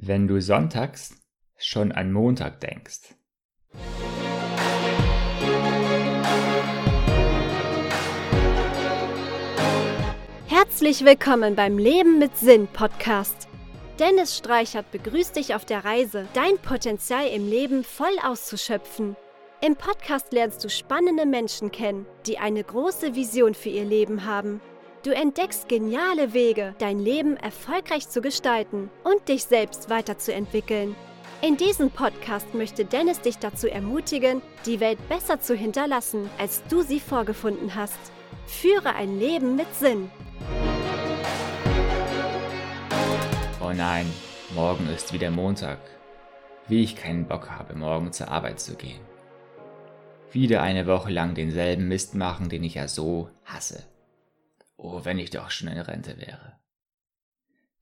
wenn du sonntags schon an Montag denkst. Herzlich willkommen beim Leben mit Sinn Podcast. Dennis Streichert begrüßt dich auf der Reise, dein Potenzial im Leben voll auszuschöpfen. Im Podcast lernst du spannende Menschen kennen, die eine große Vision für ihr Leben haben Du entdeckst geniale Wege, dein Leben erfolgreich zu gestalten und dich selbst weiterzuentwickeln. In diesem Podcast möchte Dennis dich dazu ermutigen, die Welt besser zu hinterlassen, als du sie vorgefunden hast. Führe ein Leben mit Sinn. Oh nein, morgen ist wieder Montag. Wie ich keinen Bock habe, morgen zur Arbeit zu gehen. Wieder eine Woche lang denselben Mist machen, den ich ja so hasse. Oh, wenn ich doch schon in Rente wäre.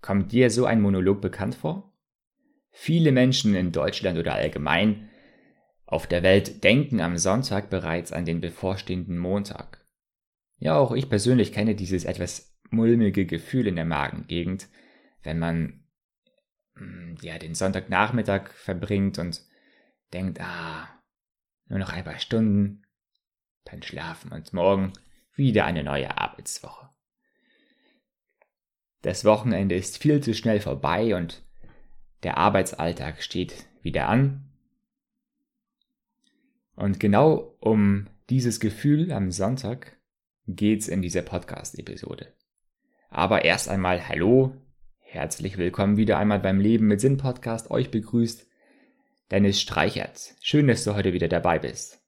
Kommt dir so ein Monolog bekannt vor? Viele Menschen in Deutschland oder allgemein auf der Welt denken am Sonntag bereits an den bevorstehenden Montag. Ja, auch ich persönlich kenne dieses etwas mulmige Gefühl in der Magengegend, wenn man hm, ja den Sonntagnachmittag verbringt und denkt, ah, nur noch ein paar Stunden, dann schlafen und morgen wieder eine neue Arbeitswoche. Das Wochenende ist viel zu schnell vorbei und der Arbeitsalltag steht wieder an. Und genau um dieses Gefühl am Sonntag geht's in dieser Podcast-Episode. Aber erst einmal Hallo, herzlich willkommen wieder einmal beim Leben mit Sinn Podcast. Euch begrüßt Dennis Streichert. Schön, dass du heute wieder dabei bist.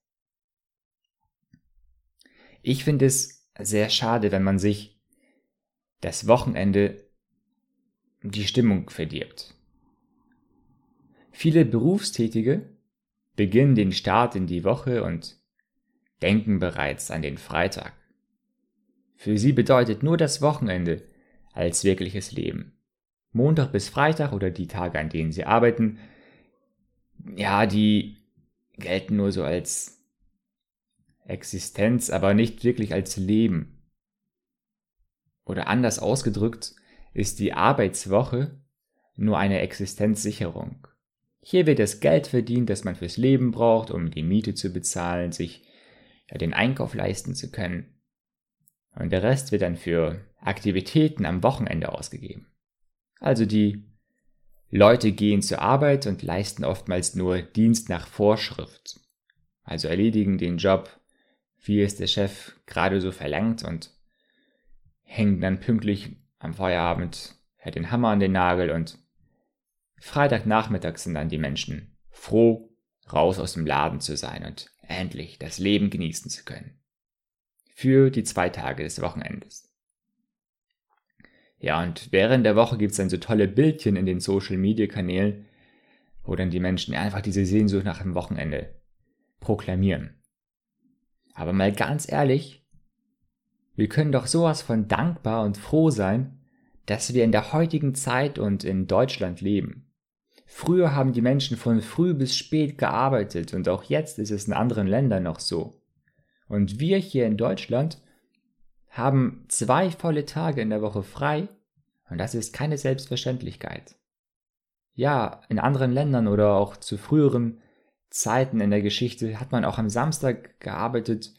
Ich finde es sehr schade, wenn man sich das Wochenende die Stimmung verdirbt. Viele Berufstätige beginnen den Start in die Woche und denken bereits an den Freitag. Für sie bedeutet nur das Wochenende als wirkliches Leben. Montag bis Freitag oder die Tage, an denen sie arbeiten, ja, die gelten nur so als Existenz, aber nicht wirklich als Leben. Oder anders ausgedrückt, ist die Arbeitswoche nur eine Existenzsicherung. Hier wird das Geld verdient, das man fürs Leben braucht, um die Miete zu bezahlen, sich den Einkauf leisten zu können. Und der Rest wird dann für Aktivitäten am Wochenende ausgegeben. Also die Leute gehen zur Arbeit und leisten oftmals nur Dienst nach Vorschrift. Also erledigen den Job wie es der Chef gerade so verlangt und hängen dann pünktlich am Feierabend ja, den Hammer an den Nagel und Freitagnachmittag sind dann die Menschen froh, raus aus dem Laden zu sein und endlich das Leben genießen zu können. Für die zwei Tage des Wochenendes. Ja, und während der Woche gibt's dann so tolle Bildchen in den Social Media Kanälen, wo dann die Menschen einfach diese Sehnsucht nach dem Wochenende proklamieren. Aber mal ganz ehrlich, wir können doch sowas von dankbar und froh sein, dass wir in der heutigen Zeit und in Deutschland leben. Früher haben die Menschen von früh bis spät gearbeitet und auch jetzt ist es in anderen Ländern noch so. Und wir hier in Deutschland haben zwei volle Tage in der Woche frei und das ist keine Selbstverständlichkeit. Ja, in anderen Ländern oder auch zu früheren Zeiten in der Geschichte hat man auch am Samstag gearbeitet.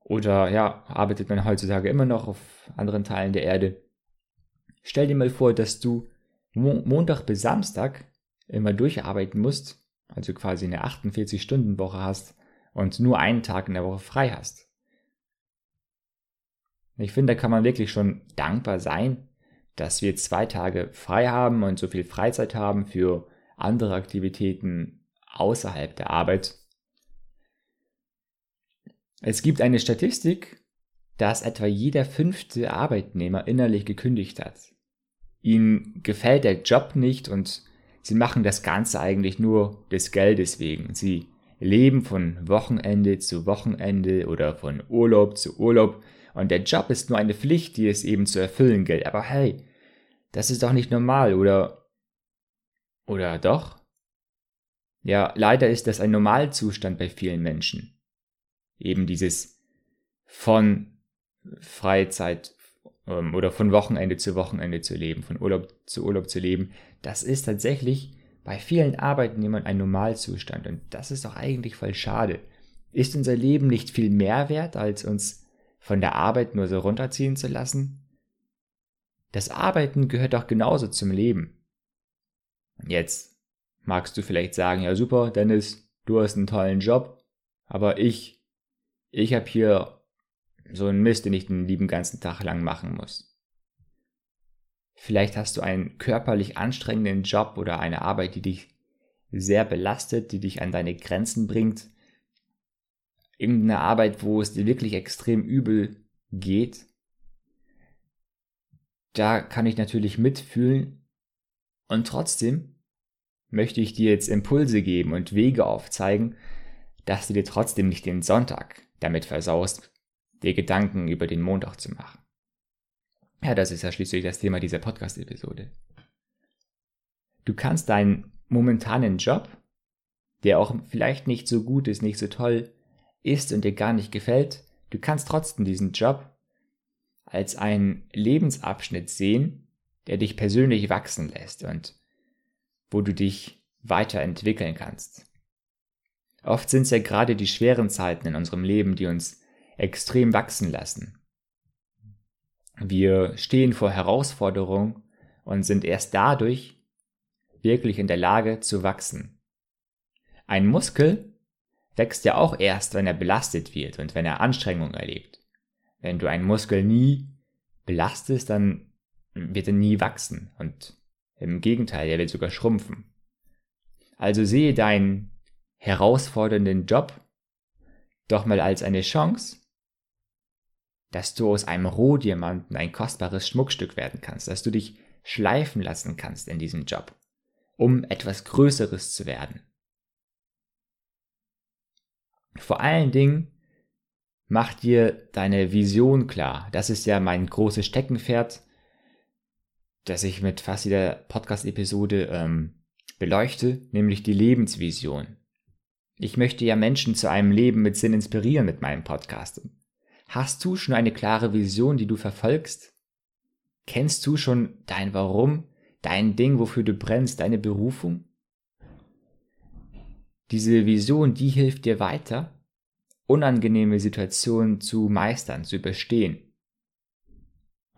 Oder ja, arbeitet man heutzutage immer noch auf anderen Teilen der Erde. Stell dir mal vor, dass du Montag bis Samstag immer durcharbeiten musst, also quasi eine 48-Stunden-Woche hast und nur einen Tag in der Woche frei hast. Ich finde, da kann man wirklich schon dankbar sein, dass wir zwei Tage frei haben und so viel Freizeit haben für andere Aktivitäten außerhalb der Arbeit. Es gibt eine Statistik, dass etwa jeder fünfte Arbeitnehmer innerlich gekündigt hat. Ihnen gefällt der Job nicht und sie machen das Ganze eigentlich nur des Geldes wegen. Sie leben von Wochenende zu Wochenende oder von Urlaub zu Urlaub und der Job ist nur eine Pflicht, die es eben zu erfüllen gilt. Aber hey, das ist doch nicht normal, oder? Oder doch? Ja, leider ist das ein Normalzustand bei vielen Menschen. Eben dieses von Freizeit ähm, oder von Wochenende zu Wochenende zu leben, von Urlaub zu Urlaub zu leben, das ist tatsächlich bei vielen Arbeitnehmern ein Normalzustand und das ist doch eigentlich voll schade. Ist unser Leben nicht viel mehr wert, als uns von der Arbeit nur so runterziehen zu lassen? Das Arbeiten gehört doch genauso zum Leben. Jetzt magst du vielleicht sagen, ja super, Dennis, du hast einen tollen Job, aber ich, ich habe hier so einen Mist, den ich den lieben ganzen Tag lang machen muss. Vielleicht hast du einen körperlich anstrengenden Job oder eine Arbeit, die dich sehr belastet, die dich an deine Grenzen bringt. Irgendeine Arbeit, wo es dir wirklich extrem übel geht. Da kann ich natürlich mitfühlen. Und trotzdem möchte ich dir jetzt Impulse geben und Wege aufzeigen, dass du dir trotzdem nicht den Sonntag damit versaust, dir Gedanken über den Montag zu machen. Ja, das ist ja schließlich das Thema dieser Podcast-Episode. Du kannst deinen momentanen Job, der auch vielleicht nicht so gut ist, nicht so toll ist und dir gar nicht gefällt, du kannst trotzdem diesen Job als einen Lebensabschnitt sehen, der dich persönlich wachsen lässt und wo du dich weiterentwickeln kannst. Oft sind es ja gerade die schweren Zeiten in unserem Leben, die uns extrem wachsen lassen. Wir stehen vor Herausforderungen und sind erst dadurch wirklich in der Lage zu wachsen. Ein Muskel wächst ja auch erst, wenn er belastet wird und wenn er Anstrengung erlebt. Wenn du einen Muskel nie belastest, dann wird er nie wachsen und im Gegenteil, er wird sogar schrumpfen. Also sehe deinen herausfordernden Job doch mal als eine Chance, dass du aus einem Rohdiamanten ein kostbares Schmuckstück werden kannst, dass du dich schleifen lassen kannst in diesem Job, um etwas Größeres zu werden. Vor allen Dingen mach dir deine Vision klar. Das ist ja mein großes Steckenpferd, das ich mit fast jeder Podcast-Episode ähm, beleuchte, nämlich die Lebensvision. Ich möchte ja Menschen zu einem Leben mit Sinn inspirieren mit meinem Podcast. Hast du schon eine klare Vision, die du verfolgst? Kennst du schon dein Warum, dein Ding, wofür du brennst, deine Berufung? Diese Vision, die hilft dir weiter, unangenehme Situationen zu meistern, zu überstehen.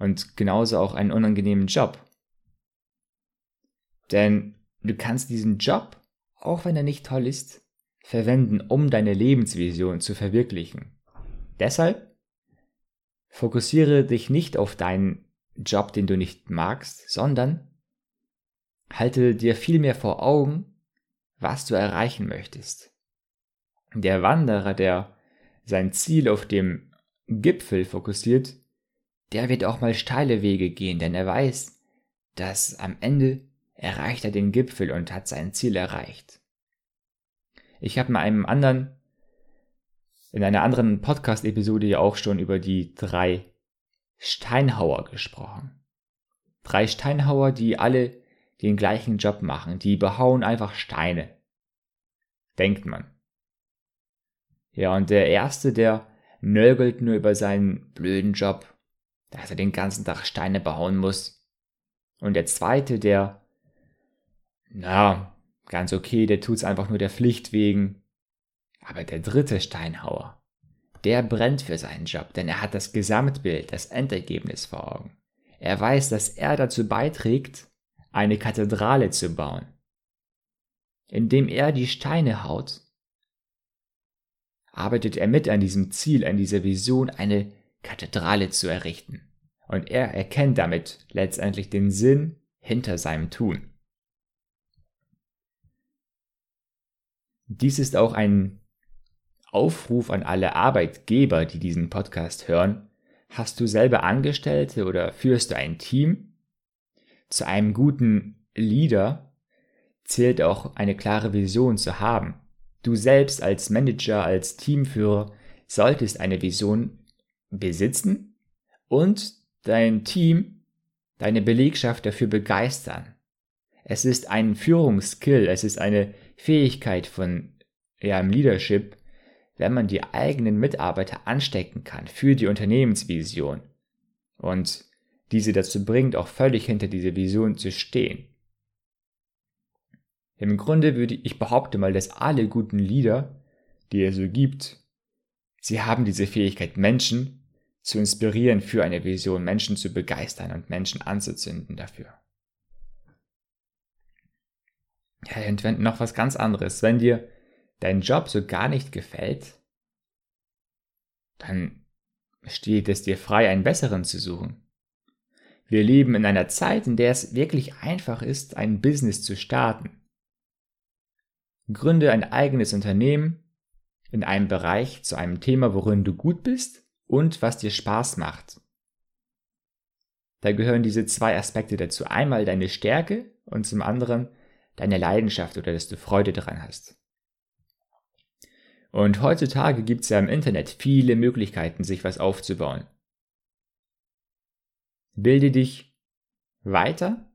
Und genauso auch einen unangenehmen Job. Denn du kannst diesen Job, auch wenn er nicht toll ist, verwenden, um deine Lebensvision zu verwirklichen. Deshalb Fokussiere dich nicht auf deinen Job, den du nicht magst, sondern halte dir vielmehr vor Augen, was du erreichen möchtest. Der Wanderer, der sein Ziel auf dem Gipfel fokussiert, der wird auch mal steile Wege gehen, denn er weiß, dass am Ende erreicht er den Gipfel und hat sein Ziel erreicht. Ich habe mal einem anderen in einer anderen Podcast-Episode ja auch schon über die drei Steinhauer gesprochen. Drei Steinhauer, die alle den gleichen Job machen, die behauen einfach Steine. Denkt man. Ja, und der erste, der nörgelt nur über seinen blöden Job, dass er den ganzen Tag Steine behauen muss. Und der zweite, der, na, ganz okay, der tut's einfach nur der Pflicht wegen, aber der dritte Steinhauer, der brennt für seinen Job, denn er hat das Gesamtbild, das Endergebnis vor Augen. Er weiß, dass er dazu beiträgt, eine Kathedrale zu bauen. Indem er die Steine haut, arbeitet er mit an diesem Ziel, an dieser Vision, eine Kathedrale zu errichten. Und er erkennt damit letztendlich den Sinn hinter seinem Tun. Dies ist auch ein Aufruf an alle Arbeitgeber, die diesen Podcast hören. Hast du selber Angestellte oder führst du ein Team? Zu einem guten Leader zählt auch eine klare Vision zu haben. Du selbst als Manager, als Teamführer solltest eine Vision besitzen und dein Team, deine Belegschaft dafür begeistern. Es ist ein Führungsskill, es ist eine Fähigkeit von ja, im Leadership, wenn man die eigenen Mitarbeiter anstecken kann für die Unternehmensvision und diese dazu bringt, auch völlig hinter dieser Vision zu stehen. Im Grunde würde ich behaupte mal, dass alle guten Lieder, die es so gibt, sie haben diese Fähigkeit, Menschen zu inspirieren für eine Vision, Menschen zu begeistern und Menschen anzuzünden dafür. Ja, und wenn noch was ganz anderes, wenn dir dein Job so gar nicht gefällt, dann steht es dir frei, einen besseren zu suchen. Wir leben in einer Zeit, in der es wirklich einfach ist, ein Business zu starten. Gründe ein eigenes Unternehmen in einem Bereich zu einem Thema, worin du gut bist und was dir Spaß macht. Da gehören diese zwei Aspekte dazu. Einmal deine Stärke und zum anderen deine Leidenschaft oder dass du Freude daran hast. Und heutzutage gibt es ja im Internet viele Möglichkeiten, sich was aufzubauen. Bilde dich weiter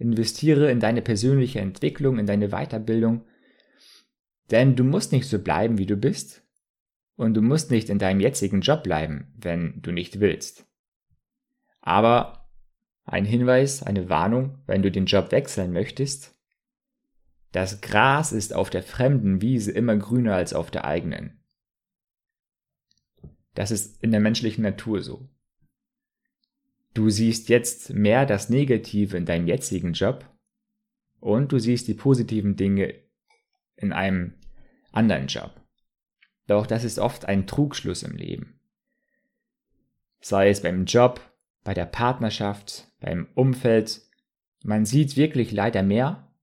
Investiere in deine persönliche Entwicklung, in deine Weiterbildung. Denn du musst nicht so bleiben, wie du bist. Und du musst nicht in deinem jetzigen Job bleiben, wenn du nicht willst. Aber ein Hinweis, eine Warnung, wenn du den Job wechseln möchtest. Das Gras ist auf der fremden Wiese immer grüner als auf der eigenen. Das ist in der menschlichen Natur so. Du siehst jetzt mehr das Negative in deinem jetzigen Job und du siehst die positiven Dinge in einem anderen Job. Doch das ist oft ein Trugschluss im Leben. Sei es beim Job, bei der Partnerschaft, beim Umfeld, man sieht wirklich leider mehr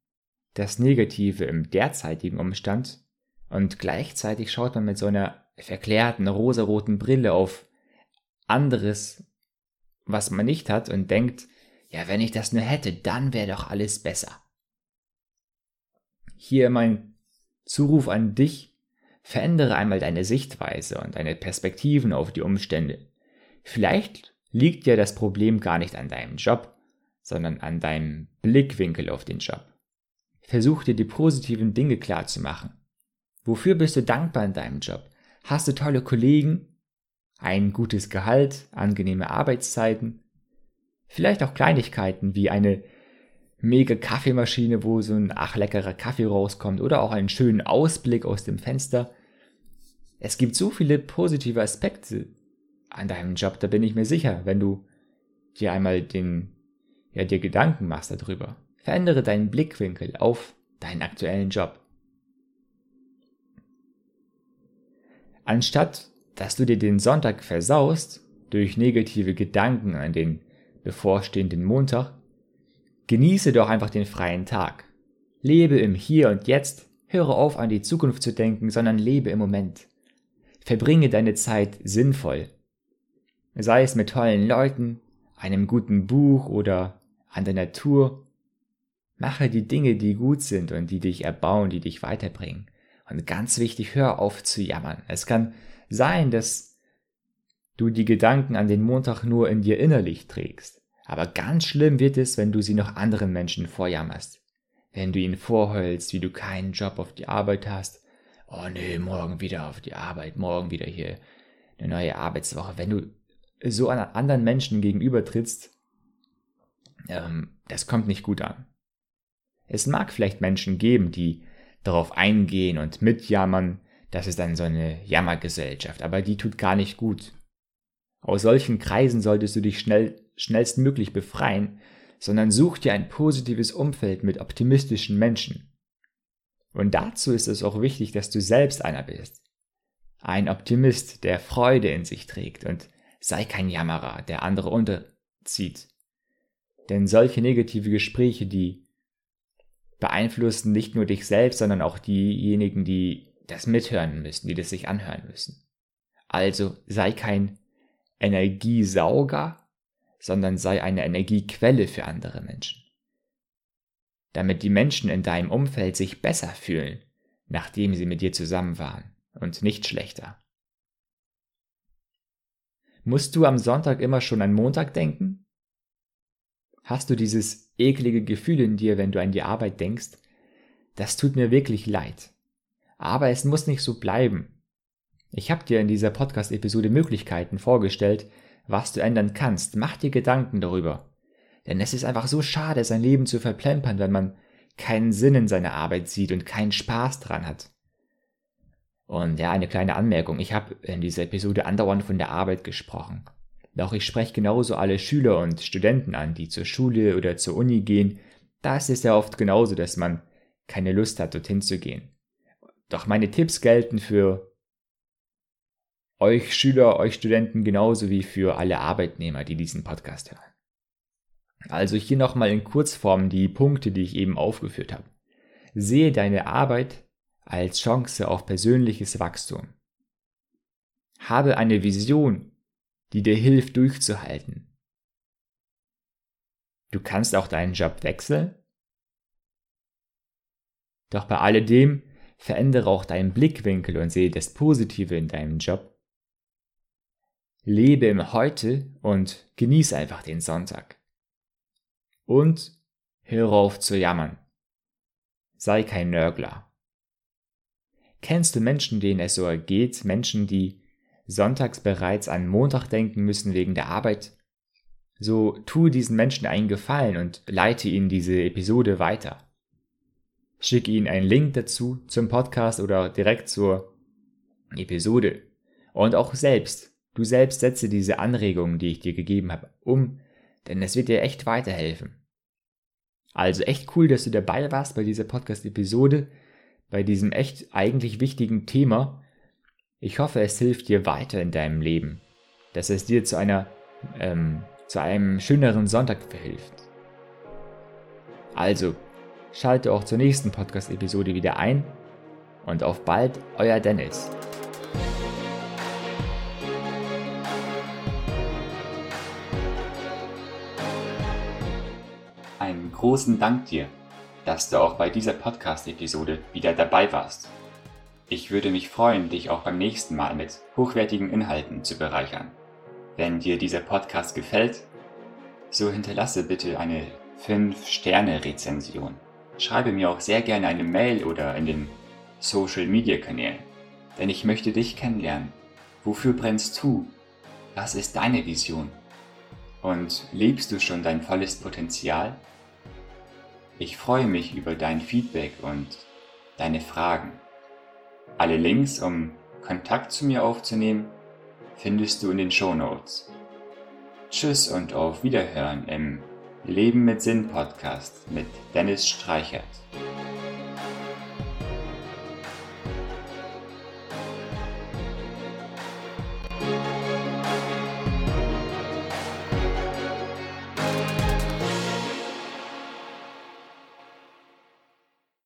das Negative im derzeitigen Umstand und gleichzeitig schaut man mit so einer verklärten rosaroten Brille auf anderes was man nicht hat und denkt, ja, wenn ich das nur hätte, dann wäre doch alles besser. Hier mein Zuruf an dich, verändere einmal deine Sichtweise und deine Perspektiven auf die Umstände. Vielleicht liegt ja das Problem gar nicht an deinem Job, sondern an deinem Blickwinkel auf den Job. Versuch dir die positiven Dinge klar zu machen. Wofür bist du dankbar in deinem Job? Hast du tolle Kollegen? ein gutes Gehalt, angenehme Arbeitszeiten, vielleicht auch Kleinigkeiten wie eine mega Kaffeemaschine, wo so ein ach leckerer Kaffee rauskommt oder auch einen schönen Ausblick aus dem Fenster. Es gibt so viele positive Aspekte an deinem Job, da bin ich mir sicher, wenn du dir einmal den, ja, dir Gedanken machst darüber. Verändere deinen Blickwinkel auf deinen aktuellen Job. Anstatt dass du dir den Sonntag versaust durch negative Gedanken an den bevorstehenden Montag, genieße doch einfach den freien Tag. Lebe im Hier und Jetzt, höre auf an die Zukunft zu denken, sondern lebe im Moment. Verbringe deine Zeit sinnvoll. Sei es mit tollen Leuten, einem guten Buch oder an der Natur. Mache die Dinge, die gut sind und die dich erbauen, die dich weiterbringen. Und ganz wichtig, hör auf zu jammern. Es kann sein, dass du die Gedanken an den Montag nur in dir innerlich trägst. Aber ganz schlimm wird es, wenn du sie noch anderen Menschen vorjammerst. Wenn du ihnen vorheulst, wie du keinen Job auf die Arbeit hast. Oh nee, morgen wieder auf die Arbeit, morgen wieder hier eine neue Arbeitswoche. Wenn du so an anderen Menschen gegenüber trittst, ähm, das kommt nicht gut an. Es mag vielleicht Menschen geben, die darauf eingehen und mitjammern, das ist dann so eine Jammergesellschaft, aber die tut gar nicht gut. Aus solchen Kreisen solltest du dich schnell, schnellstmöglich befreien, sondern such dir ein positives Umfeld mit optimistischen Menschen. Und dazu ist es auch wichtig, dass du selbst einer bist. Ein Optimist, der Freude in sich trägt und sei kein Jammerer, der andere unterzieht. Denn solche negative Gespräche, die beeinflussen nicht nur dich selbst, sondern auch diejenigen, die das mithören müssen, die das sich anhören müssen. Also sei kein Energiesauger, sondern sei eine Energiequelle für andere Menschen. Damit die Menschen in deinem Umfeld sich besser fühlen, nachdem sie mit dir zusammen waren und nicht schlechter. Musst du am Sonntag immer schon an Montag denken? Hast du dieses eklige Gefühl in dir, wenn du an die Arbeit denkst? Das tut mir wirklich leid. Aber es muss nicht so bleiben. Ich habe dir in dieser Podcast-Episode Möglichkeiten vorgestellt, was du ändern kannst. Mach dir Gedanken darüber. Denn es ist einfach so schade, sein Leben zu verplempern, wenn man keinen Sinn in seiner Arbeit sieht und keinen Spaß dran hat. Und ja, eine kleine Anmerkung. Ich habe in dieser Episode andauernd von der Arbeit gesprochen. Doch ich spreche genauso alle Schüler und Studenten an, die zur Schule oder zur Uni gehen. Da ist es ja oft genauso, dass man keine Lust hat, dorthin zu gehen. Doch meine Tipps gelten für euch Schüler, euch Studenten genauso wie für alle Arbeitnehmer, die diesen Podcast hören. Also hier nochmal in Kurzform die Punkte, die ich eben aufgeführt habe. Sehe deine Arbeit als Chance auf persönliches Wachstum. Habe eine Vision, die dir hilft durchzuhalten. Du kannst auch deinen Job wechseln. Doch bei alledem verändere auch deinen Blickwinkel und sehe das Positive in deinem Job. Lebe im Heute und genieße einfach den Sonntag. Und höre auf zu jammern. Sei kein Nörgler. Kennst du Menschen, denen es so ergeht, Menschen, die sonntags bereits an Montag denken müssen wegen der Arbeit? So tue diesen Menschen einen Gefallen und leite ihnen diese Episode weiter. Schicke ihnen einen Link dazu zum Podcast oder direkt zur Episode. Und auch selbst, du selbst setze diese Anregungen, die ich dir gegeben habe, um, denn es wird dir echt weiterhelfen. Also echt cool, dass du dabei warst bei dieser Podcast-Episode bei diesem echt eigentlich wichtigen Thema. Ich hoffe, es hilft dir weiter in deinem Leben, dass es dir zu einer ähm, zu einem schöneren Sonntag verhilft. Also, schalte auch zur nächsten Podcast-Episode wieder ein und auf bald, euer Dennis. Einen großen Dank dir dass du auch bei dieser Podcast-Episode wieder dabei warst. Ich würde mich freuen, dich auch beim nächsten Mal mit hochwertigen Inhalten zu bereichern. Wenn dir dieser Podcast gefällt, so hinterlasse bitte eine 5-Sterne-Rezension. Schreibe mir auch sehr gerne eine Mail oder in den Social-Media-Kanälen, denn ich möchte dich kennenlernen. Wofür brennst du? Was ist deine Vision? Und lebst du schon dein volles Potenzial? Ich freue mich über dein Feedback und deine Fragen. Alle Links, um Kontakt zu mir aufzunehmen, findest du in den Show Notes. Tschüss und auf Wiederhören im Leben mit Sinn Podcast mit Dennis Streichert.